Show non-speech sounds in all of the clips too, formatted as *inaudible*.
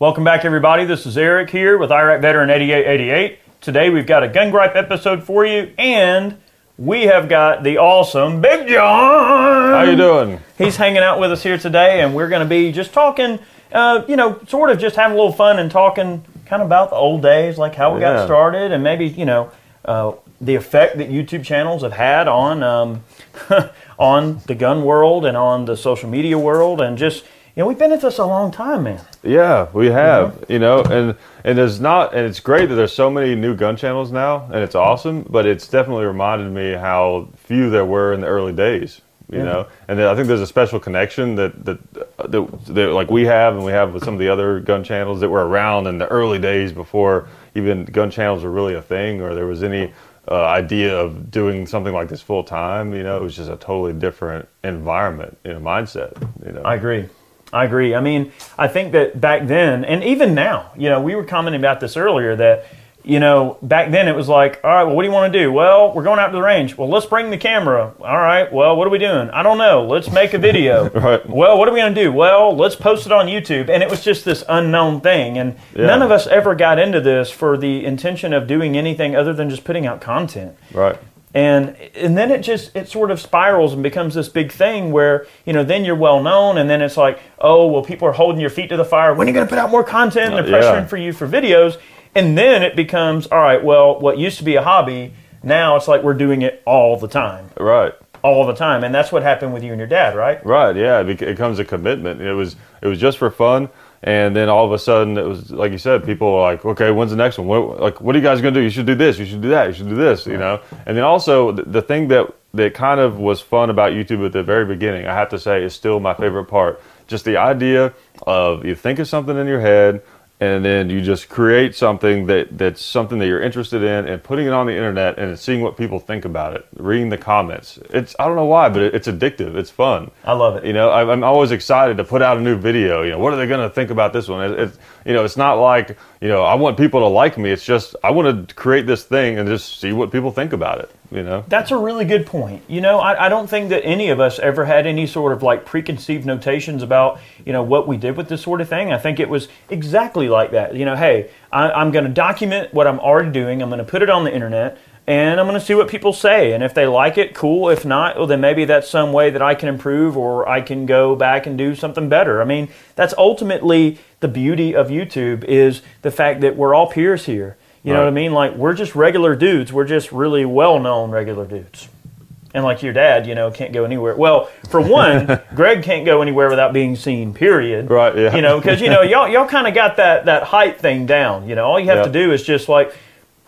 Welcome back, everybody. This is Eric here with Iraq Veteran 8888. Today we've got a gun gripe episode for you, and we have got the awesome Big John. How you doing? He's hanging out with us here today, and we're going to be just talking, uh, you know, sort of just having a little fun and talking kind of about the old days, like how we got started, and maybe you know uh, the effect that YouTube channels have had on um, *laughs* on the gun world and on the social media world, and just you know, we've been at this a long time, man. Yeah, we have. You know, and and there's not, and it's great that there's so many new gun channels now, and it's awesome. But it's definitely reminded me how few there were in the early days. You Yeah. know, and I think there's a special connection that that, that that like we have, and we have with some of the other gun channels that were around in the early days before even gun channels were really a thing, or there was any. Uh, idea of doing something like this full time, you know, it was just a totally different environment, you know, mindset, you know. I agree. I agree. I mean, I think that back then, and even now, you know, we were commenting about this earlier that, you know, back then it was like, all right, well, what do you want to do? Well, we're going out to the range. Well, let's bring the camera. All right, well, what are we doing? I don't know. Let's make a video. *laughs* Right. Well, what are we going to do? Well, let's post it on YouTube. And it was just this unknown thing. And Yeah. none of us ever got into this for the intention of doing anything other than just putting out content right. And and then it just it sort of spirals and becomes this big thing where you know then you're well known and then it's like oh well people are holding your feet to the fire. When are you going to put out more content and they're Uh, yeah. pressuring for you for videos? And then it becomes all right well what used to be a hobby now it's like we're doing it all the time. Right. all the time. And that's what happened with you and your dad right? Right, yeah, it becomes a commitment. It was it was just for fun, and then all of a sudden it was like you said, people were like, okay, when's the next one? What, like, what are you guys gonna do? You should do this. You should do that. You should do this. You know, and then also the, the thing that that kind of was fun about YouTube at the very beginning, I have to say, is still my favorite part. Just the idea of you think of something in your head. And then you just create something that, that's something that you're interested in, and putting it on the internet, and seeing what people think about it, reading the comments. It's I don't know why, but it, it's addictive. It's fun. i love it You know, I'm, I'm always excited to put out a new video. You know, what are they going to think about this one? It, it's, you know, it's not like, you know, I want people to like me. It's just, I want to create this thing and just see what people think about it, you know? That's a really good point. You know, I, I don't think that any of us ever had any sort of like preconceived notations about, you know, what we did with this sort of thing. I think it was exactly like that. You know, hey, I, I'm going to document what I'm already doing, I'm going to put it on the internet, and I'm going to see what people say. And if they like it, cool. If not, well, then maybe that's some way that I can improve or I can go back and do something better. I mean, that's ultimately the beauty of YouTube is the fact that we're all peers here. You know what I mean? Like we're just regular dudes. We're just really well-known regular dudes. And like your dad, you know, can't go anywhere. Well, for one, *laughs* Greg can't go anywhere without being seen. Period. Right, yeah. You know, because you know *laughs* y'all y'all kind of got that that height thing down. You know, all you have Yeah. to do is just like,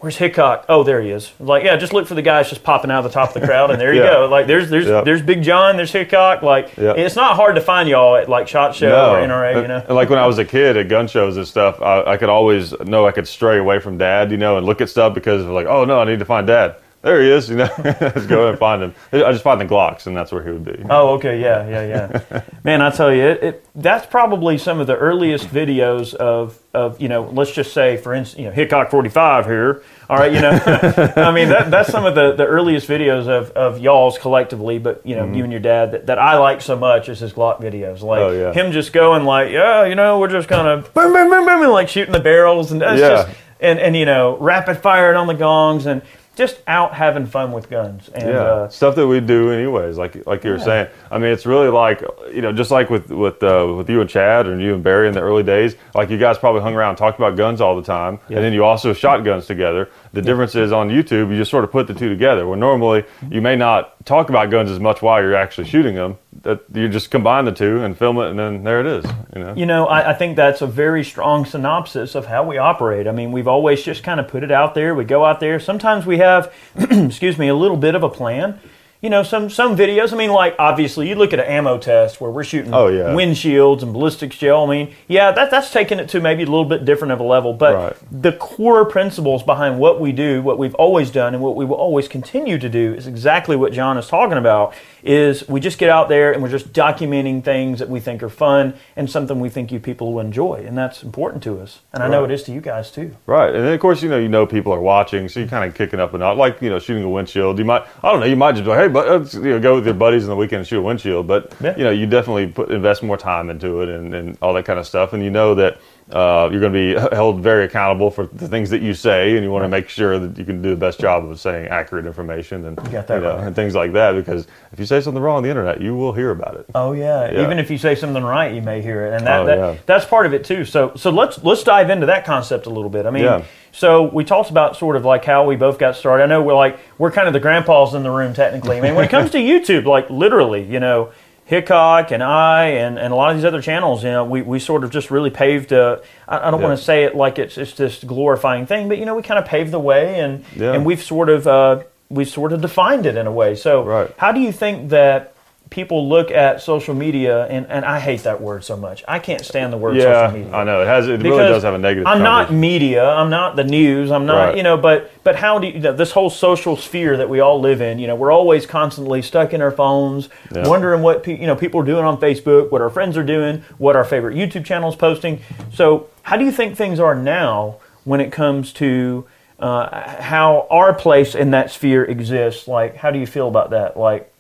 where's Hickok? Oh, there he is. Like, yeah, just look for the guys just popping out of the top of the crowd, and there you *laughs* Yeah. go. Like, there's there's Yeah. there's Big John, there's Hickok. Like, Yeah. it's not hard to find y'all at like Shot Show or NRA. You know. and like when I was a kid at gun shows and stuff, I, I could always know I could stray away from dad, you know, and look at stuff because of like, oh no, I need to find dad. There he is, you know. *laughs* Let's go and find him. I just find the Glocks, and that's where he would be. Oh, okay, yeah, yeah, yeah. *laughs* Man, I tell you, it, it that's probably some of the earliest videos of of you know, let's just say, for instance, you know, Hickok forty five here. All right, you know, *laughs* I mean that that's some of the, the earliest videos of, of y'all's collectively, but you know, mm-hmm. you and your dad that, that I like so much is his Glock videos, like Oh, yeah. him just going like, yeah, you know, we're just kind of boom, boom, boom, boom, and like shooting the barrels, and that's Yeah. just and and you know, rapid firing on the gongs and. Just out having fun with guns, and yeah, uh, stuff that we do anyways. Like like you were saying. I mean, it's really like you know, just like with with uh, with you and Chad and you and Barry in the early days. Like you guys probably hung around and talked about guns all the time, Yeah. and then you also shot guns together. The difference is on YouTube, you just sort of put the two together. Where normally you may not talk about guns as much while you're actually shooting them. That you just combine the two and film it, and then there it is. You know. You know, I, I think that's a very strong synopsis of how we operate. I mean, we've always just kind of put it out there. We go out there. Sometimes we have, *clears throat* excuse me, a little bit of a plan. You know, some some videos. I mean, like obviously, you look at an ammo test where we're shooting Oh, yeah. windshields and ballistics gel. I mean, yeah, that that's taking it to maybe a little bit different of a level. But Right. the core principles behind what we do, what we've always done, and what we will always continue to do is exactly what John is talking about. Is we just get out there and we're just documenting things that we think are fun and something we think you people will enjoy, and that's important to us. And I know it is to you guys too. Right, and then of course you know you know people are watching, so you're kind of kicking up a out, like you know shooting a windshield. You might I don't know, you might just be like, hey, but uh, you know, go with your buddies on the weekend and shoot a windshield. But Yeah. you know you definitely put invest more time into it and, and all that kind of stuff, and you know that uh, you're going to be *laughs* held very accountable for the things that you say, and you want to make sure that you can do the best job of saying accurate information and you know, right. and things like that. Because if you say something wrong on the internet, you will hear about it. Oh yeah. Yeah. Even if you say something right, you may hear it, and that, Oh, that yeah. that's part of it too. So so let's let's dive into that concept a little bit. I mean, Yeah. so we talked about sort of like how we both got started. I know we're like we're kind of the grandpas in the room technically. I mean, when it comes to *laughs* YouTube, like literally, you know. Hickok and I and, and a lot of these other channels, you know, we, we sort of just really paved. Uh, I, I don't Yeah. want to say it like it's it's this glorifying thing, but you know, we kind of paved the way, and Yeah. and we've sort of uh, we've sort of defined it in a way. So, Right. how do you think that people look at social media? And, and I hate that word so much. I can't stand the word Yeah, social media. I know it has. It really does have a negative. I'm not media. I'm not the news. I'm not, Right. you know. But but how do you, you know, this whole social sphere that we all live in? You know, we're always constantly stuck in our phones, Yeah. wondering what pe- you know people are doing on Facebook, what our friends are doing, what our favorite YouTube channels posting. So how do you think things are now when it comes to uh, how our place in that sphere exists? Like, how do you feel about that? Like,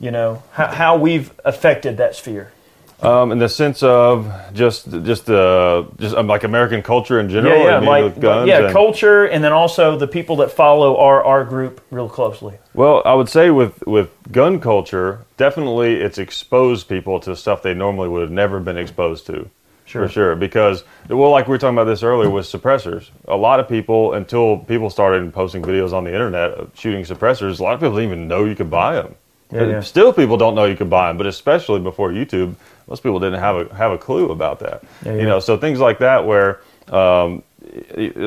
you know, how, how we've affected that sphere. Um, in the sense of just just the just um, like American culture in general. Yeah, yeah, like with guns yeah, and- culture, and then also the people that follow our our group real closely. Well, I would say with with gun culture, definitely it's exposed people to stuff they normally would have never been exposed to. Sure. For sure, because well, like we were talking about this earlier with suppressors. A lot of people, until people started posting videos on the internet of shooting suppressors, a lot of people didn't even know you could buy them. Yeah, yeah. Still, people don't know you can buy them, but especially before YouTube, most people didn't have a have a clue about that. Yeah, yeah. You know, so things like that where um,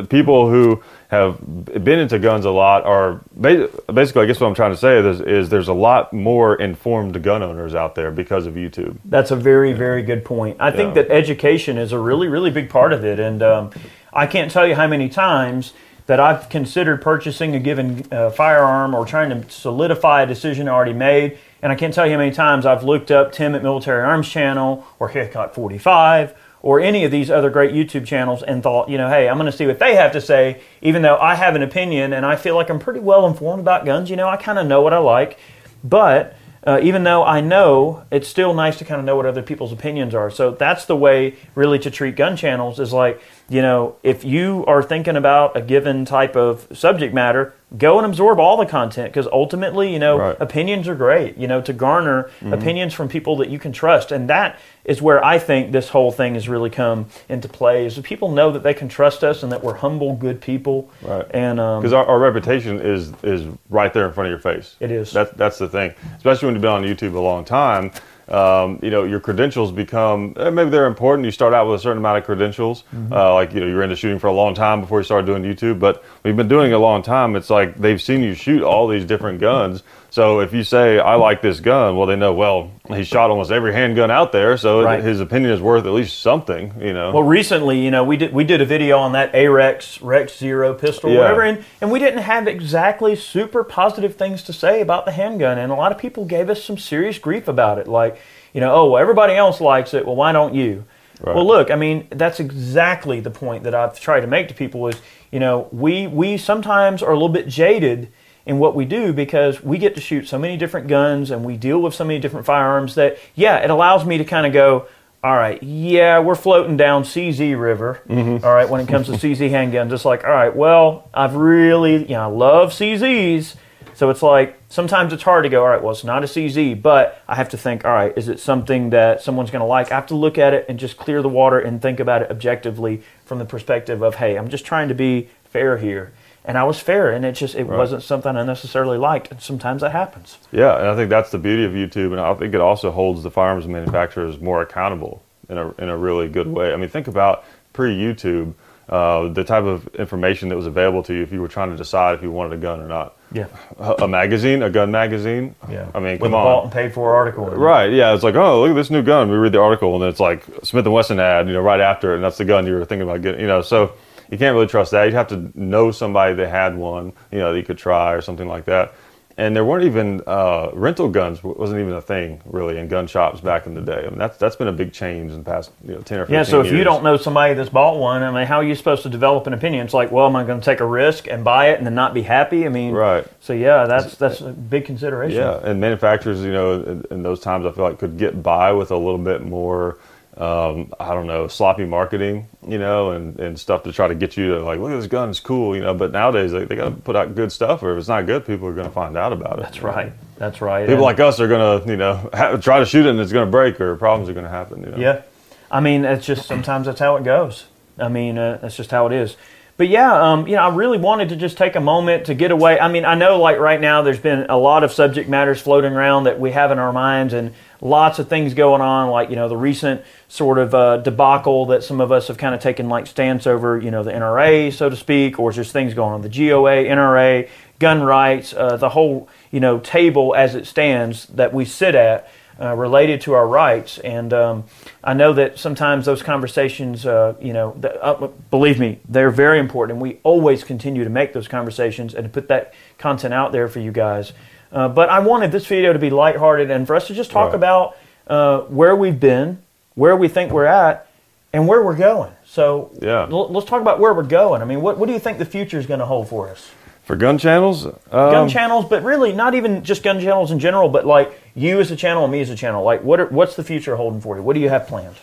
people who have been into guns a lot are basically. I guess what I'm trying to say is, is there's a lot more informed gun owners out there because of YouTube. That's a very very good point. I think that education is a really really big part of it, and um, I can't tell you how many times that I've considered purchasing a given uh, firearm or trying to solidify a decision I already made. And I can't tell you how many times I've looked up Tim at Military Arms Channel or Hickok 45 or any of these other great YouTube channels and thought, you know, hey, I'm going to see what they have to say, even though I have an opinion and I feel like I'm pretty well informed about guns. You know, I kind of know what I like. But uh, even though I know, it's still nice to kind of know what other people's opinions are. So that's the way really to treat gun channels is like, you know, if you are thinking about a given type of subject matter, go and absorb all the content because ultimately, you know, Right. opinions are great, you know, to garner opinions from people that you can trust. And that is where I think this whole thing has really come into play is that people know that they can trust us and that we're humble, good people. Right. And, um, Because our, our reputation is is right there in front of your face. It is. That's that's the thing. Especially when you've been on YouTube a long time. Um, you know, your credentials become eh, maybe they're important. You start out with a certain amount of credentials, Mm-hmm. uh, like you know you're into shooting for a long time before you start doing YouTube. But you've been doing it a long time. It's like they've seen you shoot all these different guns. So if you say I like this gun, well they know well he shot almost every handgun out there, so Right. his opinion is worth at least something. You know. Well, recently, you know, we did we did a video on that Arex Rex Zero pistol, Yeah. whatever, and, and we didn't have exactly super positive things to say about the handgun, and a lot of people gave us some serious grief about it, like, you know, oh, well, everybody else likes it, well, why don't you? Right. Well, look, I mean, that's exactly the point that I've tried to make to people is, you know, we we sometimes are a little bit jaded in what we do because we get to shoot so many different guns and we deal with so many different firearms that yeah, it allows me to kind of go, all right, yeah, we're floating down CZ River. Mm-hmm. all right, when it comes to CZ handguns, it's like, all right, well, I've really, you know, I love CZs. So it's like sometimes it's hard to go, all right, well, it's not a CZ, but I have to think, all right, is it something that someone's going to like? I have to look at it and just clear the water and think about it objectively from the perspective of, hey, I'm just trying to be fair here. And I was fair, and it just it wasn't something I necessarily liked. And sometimes that happens. Yeah, and I think that's the beauty of YouTube, and I think it also holds the firearms manufacturers more accountable in a in a really good way. I mean, think about pre-YouTube, uh, the type of information that was available to you if you were trying to decide if you wanted a gun or not. Yeah, A, a magazine, a gun magazine. yeah. I mean, with come on. bought and paid for article. Right, yeah, it's like, oh, look at this new gun. We read the article, and then it's like Smith and Wesson ad, you know, right after, it, and that's the gun you were thinking about getting, you know. So you can't really trust that. You'd have to know somebody that had one, you know, that you could try or something like that. And there weren't even uh, rental guns wasn't even a thing really in gun shops back in the day. I mean, that's that's been a big change in the past you know, ten or fifteen Yeah, so if you don't know somebody that's bought one, I mean, how are you supposed to develop an opinion? It's like, well, am I going to take a risk and buy it and then not be happy? I mean, Right. So yeah, that's that's a big consideration. Yeah, and manufacturers, you know, in, in those times, I feel like could get by with a little bit more um, I don't know, sloppy marketing, you know, and, and stuff to try to get you to like, look at this gun, it's cool, you know. But nowadays they, they got to put out good stuff, or if it's not good, people are going to find out about it. That's right. That's right. People And- like us are going to, you know, *laughs* ha- try to shoot it and it's going to break, or problems are going to happen. You know? Yeah, I mean, it's just sometimes that's how it goes. I mean, uh, that's just how it is. But yeah, um, you know, I really wanted to just take a moment to get away. I mean, I know like right now there's been a lot of subject matters floating around that we have in our minds, and lots of things going on, like you know the recent sort of uh, debacle that some of us have kind of taken like stance over, you know, the NRA, so to speak, or just things going on the GOA, NRA, gun rights, uh, the whole you know table as it stands that we sit at uh, related to our rights. And um, I know that sometimes those conversations, uh, you know, th- uh, believe me, they're very important. And we always continue to make those conversations and to put that content out there for you guys. Uh, but I wanted this video to be lighthearted and for us to just talk Right. about uh, where we've been, where we think we're at, and where we're going. So Yeah. l- let's talk about where we're going. I mean, what, what do you think the future is going to hold for us? For gun channels, gun um, channels, but really not even just gun channels in general, but like you as a channel and me as a channel. Like, what are, what's the future holding for you? What do you have planned?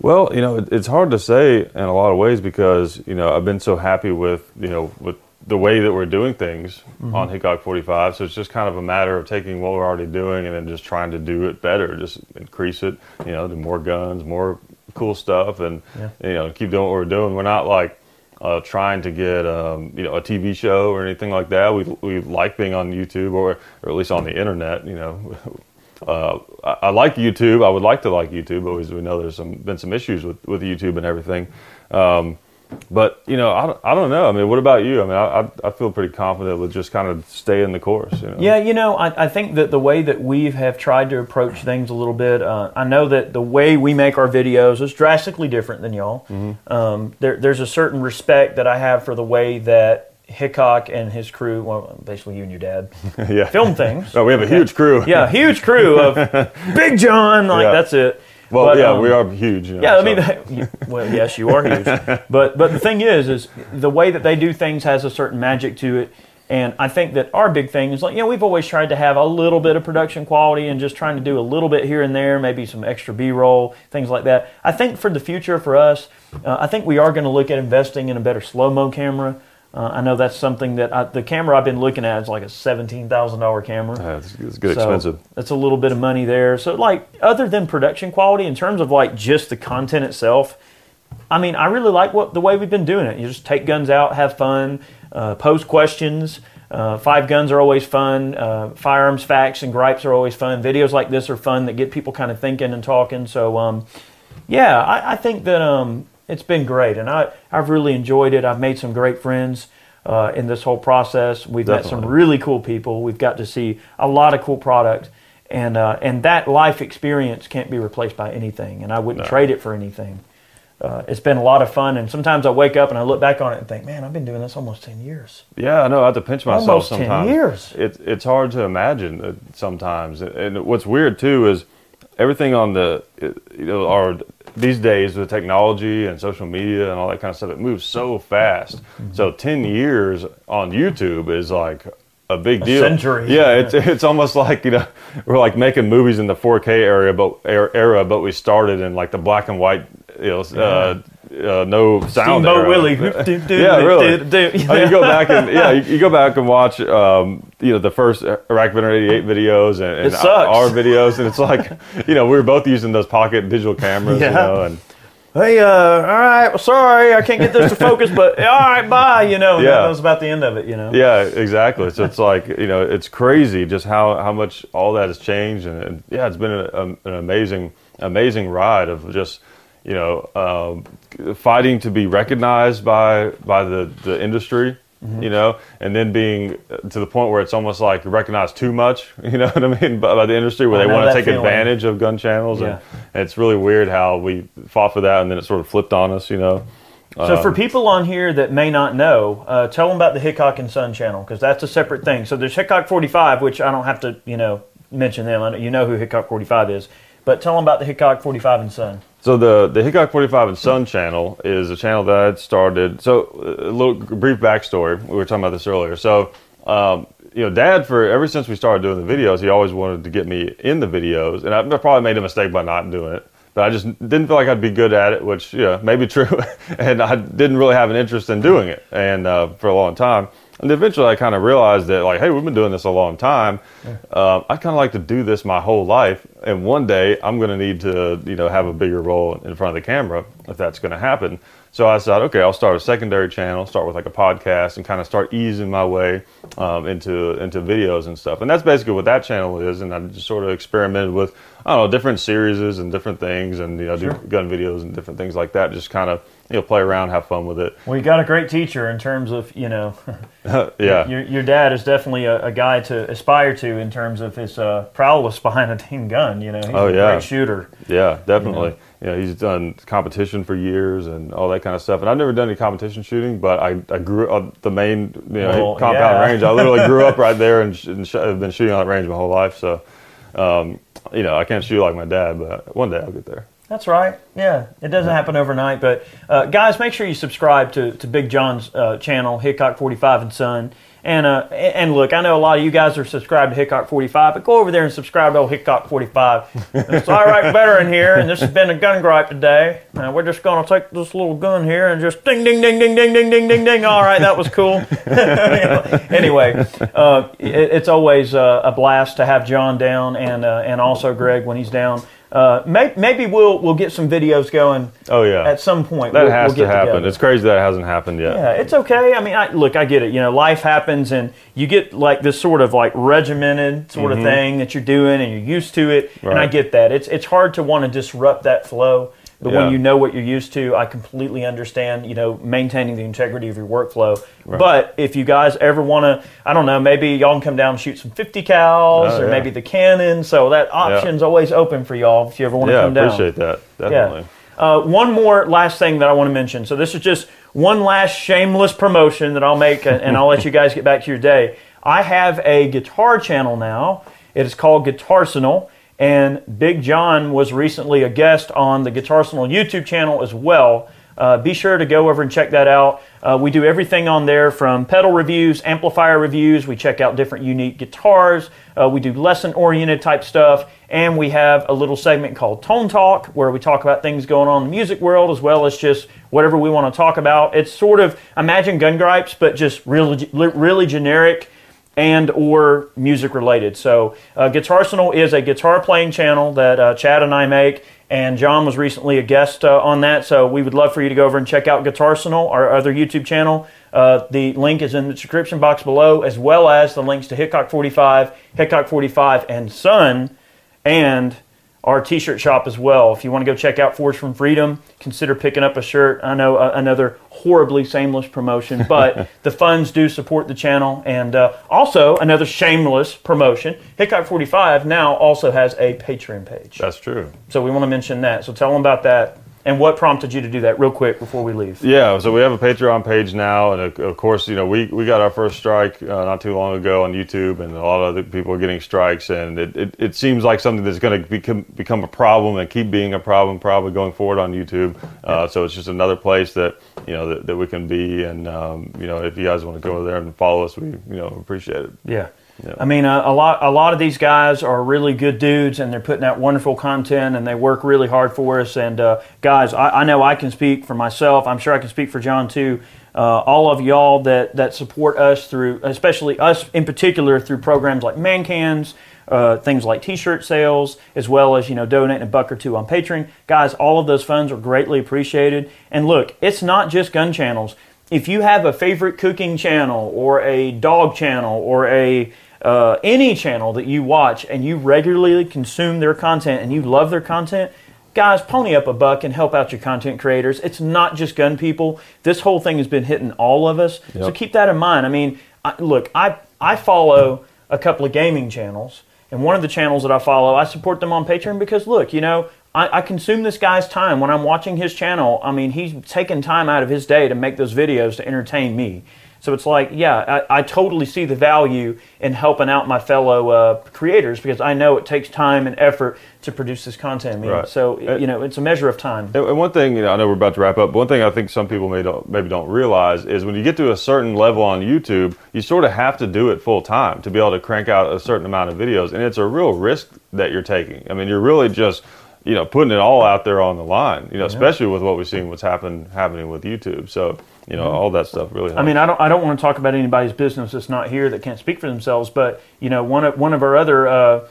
Well, you know, it, it's hard to say in a lot of ways because you know I've been so happy with you know with the way that we're doing things on Hickok 45. So it's just kind of a matter of taking what we're already doing and then just trying to do it better, just increase it. You know, do more guns, more cool stuff, and Yeah. you know keep doing what we're doing. We're not like uh, trying to get um, you know a TV show or anything like that. We we like being on YouTube or or at least on the internet. You know. *laughs* Uh, I, I like YouTube. I would like to like YouTube, but we know, there's some been some issues with, with YouTube and everything. Um, but you know, I, don't- I don't know. I mean, what about you? I mean, I, I, feel pretty confident with just kind of staying the course. You know? Yeah, you know, I, I think that the way that we have tried to approach things a little bit, uh, I know that the way we make our videos is drastically different than y'all. Um, there, there's a certain respect that I have for the way that Hickok and his crew, well, basically you and your dad, *laughs* yeah. film things. No, we have a huge crew. Yeah, huge crew of *laughs* Big John, like Yeah. that's it. Well, But, yeah, um, we are huge. You know, Yeah, I mean, *laughs* well, yes, you are huge, *laughs* but but the thing is, is the way that they do things has a certain magic to it, and I think that our big thing is like, you know, we've always tried to have a little bit of production quality and just trying to do a little bit here and there, maybe some extra B-roll, things like that. I think for the future for us, uh, I think we are going to look at investing in a better slow-mo camera. Uh, I know that's something that I, the camera I've been looking at is like a seventeen thousand dollar camera. Yeah, it's, it's good So, expensive. That's a little bit of money there. So, like, other than production quality, in terms of like just the content itself, I mean, I really like what the way we've been doing it. You just take guns out, have fun, uh, pose questions. Uh, five guns are always fun. Uh, firearms facts and gripes are always fun. Videos like this are fun that get people kind of thinking and talking. So, um, yeah, I, I think that um, it's been great, and I I've really enjoyed it. I've made some great friends uh, in this whole process. We've met some really cool people. We've got to see a lot of cool product, and uh, and that life experience can't be replaced by anything. And I wouldn't No. trade it for anything. Uh, it's been a lot of fun, and sometimes I wake up and I look back on it and think, man, I've been doing this almost ten years. Yeah, I know. I have to pinch myself Almost 10 years. It, it's hard to imagine sometimes. And what's weird too is everything on the you know our these days with technology and social media and all that kind of stuff. It moves so fast. So ten years on YouTube is like a big deal. century. Yeah, it's it's almost like you know we're like making movies in the 4K area, but era, era, but we started in like the black and white. You know, uh, uh, no sound. Steamboat. Willie. *laughs* yeah, really. Oh, you go back and yeah, you, you go back and watch um, you know the first Iraq Veteran '88 videos and, and our videos, and it's like *laughs* you know we were both using those pocket digital cameras, Yeah. you know, and Hey, uh, all right, well, sorry, I can't get this to focus, but all right, bye. You know, Yeah. that was about the end of it. You know. yeah, exactly. So it's like you know it's crazy just how how much all that has changed, and, and yeah, it's been a, a, an amazing amazing ride of just you know um, fighting to be recognized by by the the industry. Mm-hmm. You know, and then being to the point where it's almost like recognized too much. *laughs* You know what I mean by, by the industry, where I they want to take feeling. advantage of gun channels, Yeah. and, and it's really weird how we fought for that, and then it sort of flipped on us. You know, So Um, for people on here that may not know, uh, tell them about the Hickok and Son channel because that's a separate thing. So there's Hickok 45, which I don't have to, you know, mention them. I know, you know who Hickok 45 is, but tell them about the Hickok 45 and Son. So the the Hickok 45 and Son channel is a channel that I had started. So a little brief backstory. We were talking about this earlier. So um, you know, Dad for ever since we started doing the videos, he always wanted to get me in the videos, and I probably made a mistake by not doing it but I just didn't feel like I'd be good at it, which yeah, maybe true. *laughs* and I didn't really have an interest in doing it, and uh, for a long time. And eventually, I kind of realized that, like, hey, we've been doing this a long time. Uh, I kind of like to do this my whole life, and one day I'm going to need to, you know, have a bigger role in front of the camera if that's going to happen. So I decided, okay, I'll start a secondary channel, start with like a podcast, and kind of start easing my way um, into into videos and stuff. And that's basically what that channel is. And I just sort of experimented with, I don't know, different series and different things, and you know, Sure. do gun videos and different things like that. Just kind of you know play around, have fun with it. Well, you got a great teacher in terms of you know. *laughs* yeah, Your, your dad is definitely a, a guy to aspire to in terms of his uh, prowess *laughs* behind a dang gun. You know, he's Oh, a yeah. great shooter. Yeah, definitely. You know, he's done competition for years and all that kind of stuff. And I've never done any competition shooting, but I, I grew up the main you know, Well, compound yeah. range. I literally grew up *laughs* right there and, and sh- I've been shooting on that range my whole life. So, um, you know, I can't shoot like my dad, but one day I'll get there. That's right. Yeah, it doesn't happen overnight. But uh, guys, make sure you subscribe to, to Big John's uh, channel, Hickok Forty Five and Son. And uh, and look, I know a lot of you guys are subscribed to Hickok Forty Five, but go over there and subscribe to old Hickok Forty Five. it's all right, veteran here, and this has been a gun gripe today. Uh, we're just gonna take this little gun here and just ding ding ding ding ding ding ding ding ding. All right, that was cool. *laughs* anyway, uh, it, it's always uh, a blast to have John down and uh, and also Greg when he's down. Uh, may, maybe we'll we'll get some videos going Oh, yeah. at some point. that we'll, has we'll to happen. together. It's crazy that it hasn't happened yet. yeah, it's okay. I mean, I, look, I get it. You know, life happens, and you get like this sort of like regimented sort of thing that you're doing, and you're used to it. And I Mm-hmm. Get that. It's it's hard to want to disrupt that flow. But when you know what you're used to, I completely understand. You know, maintaining the integrity of your workflow. But if you guys ever want to, I don't know, maybe y'all can come down and shoot some 50 cals, Oh, or yeah. maybe the cannon. So that option's always open for y'all if you ever want to Yeah, come down. Yeah, appreciate that. Definitely. Uh, one more last thing that I want to mention. So this is just one last shameless promotion that I'll make, and and I'll let you guys get back to your day. I have a guitar channel now. It is called Guitarsenal, and Big John was recently a guest on the Guitarsenal YouTube channel as well. Uh, be sure to go over and check that out. Uh, we do everything on there from pedal reviews, amplifier reviews. We check out different unique guitars. Uh, we do lesson oriented type stuff. And we have a little segment called Tone Talk where we talk about things going on in the music world as well as just whatever we want to talk about. It's sort of imagine gun gripes, but just really, really generic and or music related. So uh, is a guitar playing channel that uh, Chad and I make, and John was recently a guest uh, on that. So we would love for you to go over and check out Guitarsenal, our other YouTube channel. Uh, the link is in the description box below, as well as the links to Hickok 45, Hickok 45, and Son, and our t-shirt shop as well. If you want to go check out Forge from Freedom, consider picking up a shirt. I know uh, another horribly shameless promotion, *laughs* but the funds do support the channel. And uh, also another shameless promotion. Hickok 45 now also has a Patreon page. That's true. So we want to mention that. So tell them about that and what prompted you to do that real quick before we leave. Yeah, so we have a Patreon page now, and of- of course, you know, we, we got our first strike uh, not too long ago on YouTube, and a lot of other people are getting strikes, and it, it, it seems like something that's going to become become a problem and keep being a problem probably going forward on YouTube. Uh, so it's just another place that you know that, that we can be, and um, you know, if you guys want to go over there and follow us, we you know appreciate it. Yeah. Yeah. I mean, uh, a lot, a lot of these guys are really good dudes, and they're putting out wonderful content, and they work really hard for us. And uh, guys, I, I know I can speak for myself. I'm sure I can speak for John too. Uh, all of y'all that that support us through, especially us in particular, through programs like Man Cans, uh, things like T-shirt sales, as well as you know donating a buck or two on Patreon. Guys, all of those funds are greatly appreciated. And look, it's not just gun channels. If you have a favorite cooking channel or a dog channel or a uh, any channel that you watch and you regularly consume their content and you love their content, guys, pony up a buck and help out your content creators. It's not just gun people. This whole thing has been hitting all of us. So keep that in mind. I mean, I, look, I I follow a couple of gaming channels, and one of the channels that I follow, I support them on Patreon because look, you know. I, I consume this guy's time when I'm watching his channel. I mean, he's taking time out of his day to make those videos to entertain me. So it's like, yeah, I, I totally see the value in helping out my fellow uh, creators because I know it takes time and effort to produce this content. I mean, Right. So you know, it's a measure of time. And and one thing, you know, I know we're about to wrap up, but one thing I think some people may don't, maybe don't realize is when you get to a certain level on YouTube, you sort of have to do it full time to be able to crank out a certain amount of videos, and it's a real risk that you're taking. I mean, you're really just you know, putting it all out there on the line. You know, especially with what we're seeing, what's happen happening with YouTube. So, you know, all that stuff really. Helps. I mean, I don't I don't want to talk about anybody's business that's not here that can't speak for themselves, but you know, one of one of our other uh,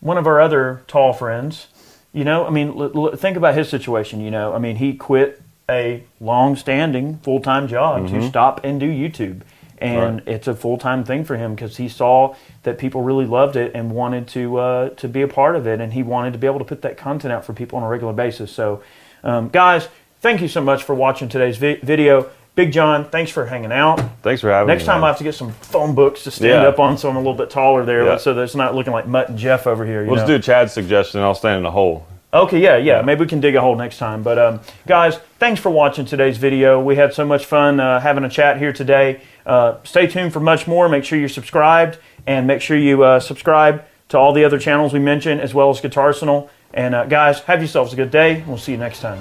one of our other tall friends, you know, I mean, l- l- think about his situation. You know, I mean, he quit a long-standing full-time job to stop and do YouTube. And Right. it's a full-time thing for him because he saw that people really loved it and wanted to uh, to be a part of it, and he wanted to be able to put that content out for people on a regular basis. So, um, guys, thank you so much for watching today's vi- video. Big John, thanks for hanging out. Thanks for having Next me. Next time man. I have to get some phone books to stand Yeah. up on so I'm a little bit taller there, Yeah. so that it's not looking like Mutt and Jeff over here. You We'll know? do Chad's suggestion. I'll stand in a hole. Okay, yeah, yeah. Maybe we can dig a hole next time. But um, guys, thanks for watching today's video. We had so much fun uh, having a chat here today. Uh, stay tuned for much more. Make sure you're subscribed and make sure you uh, subscribe to all the other channels we mentioned as well as Guitar Arsenal. And uh, guys, have yourselves a good day. We'll see you next time.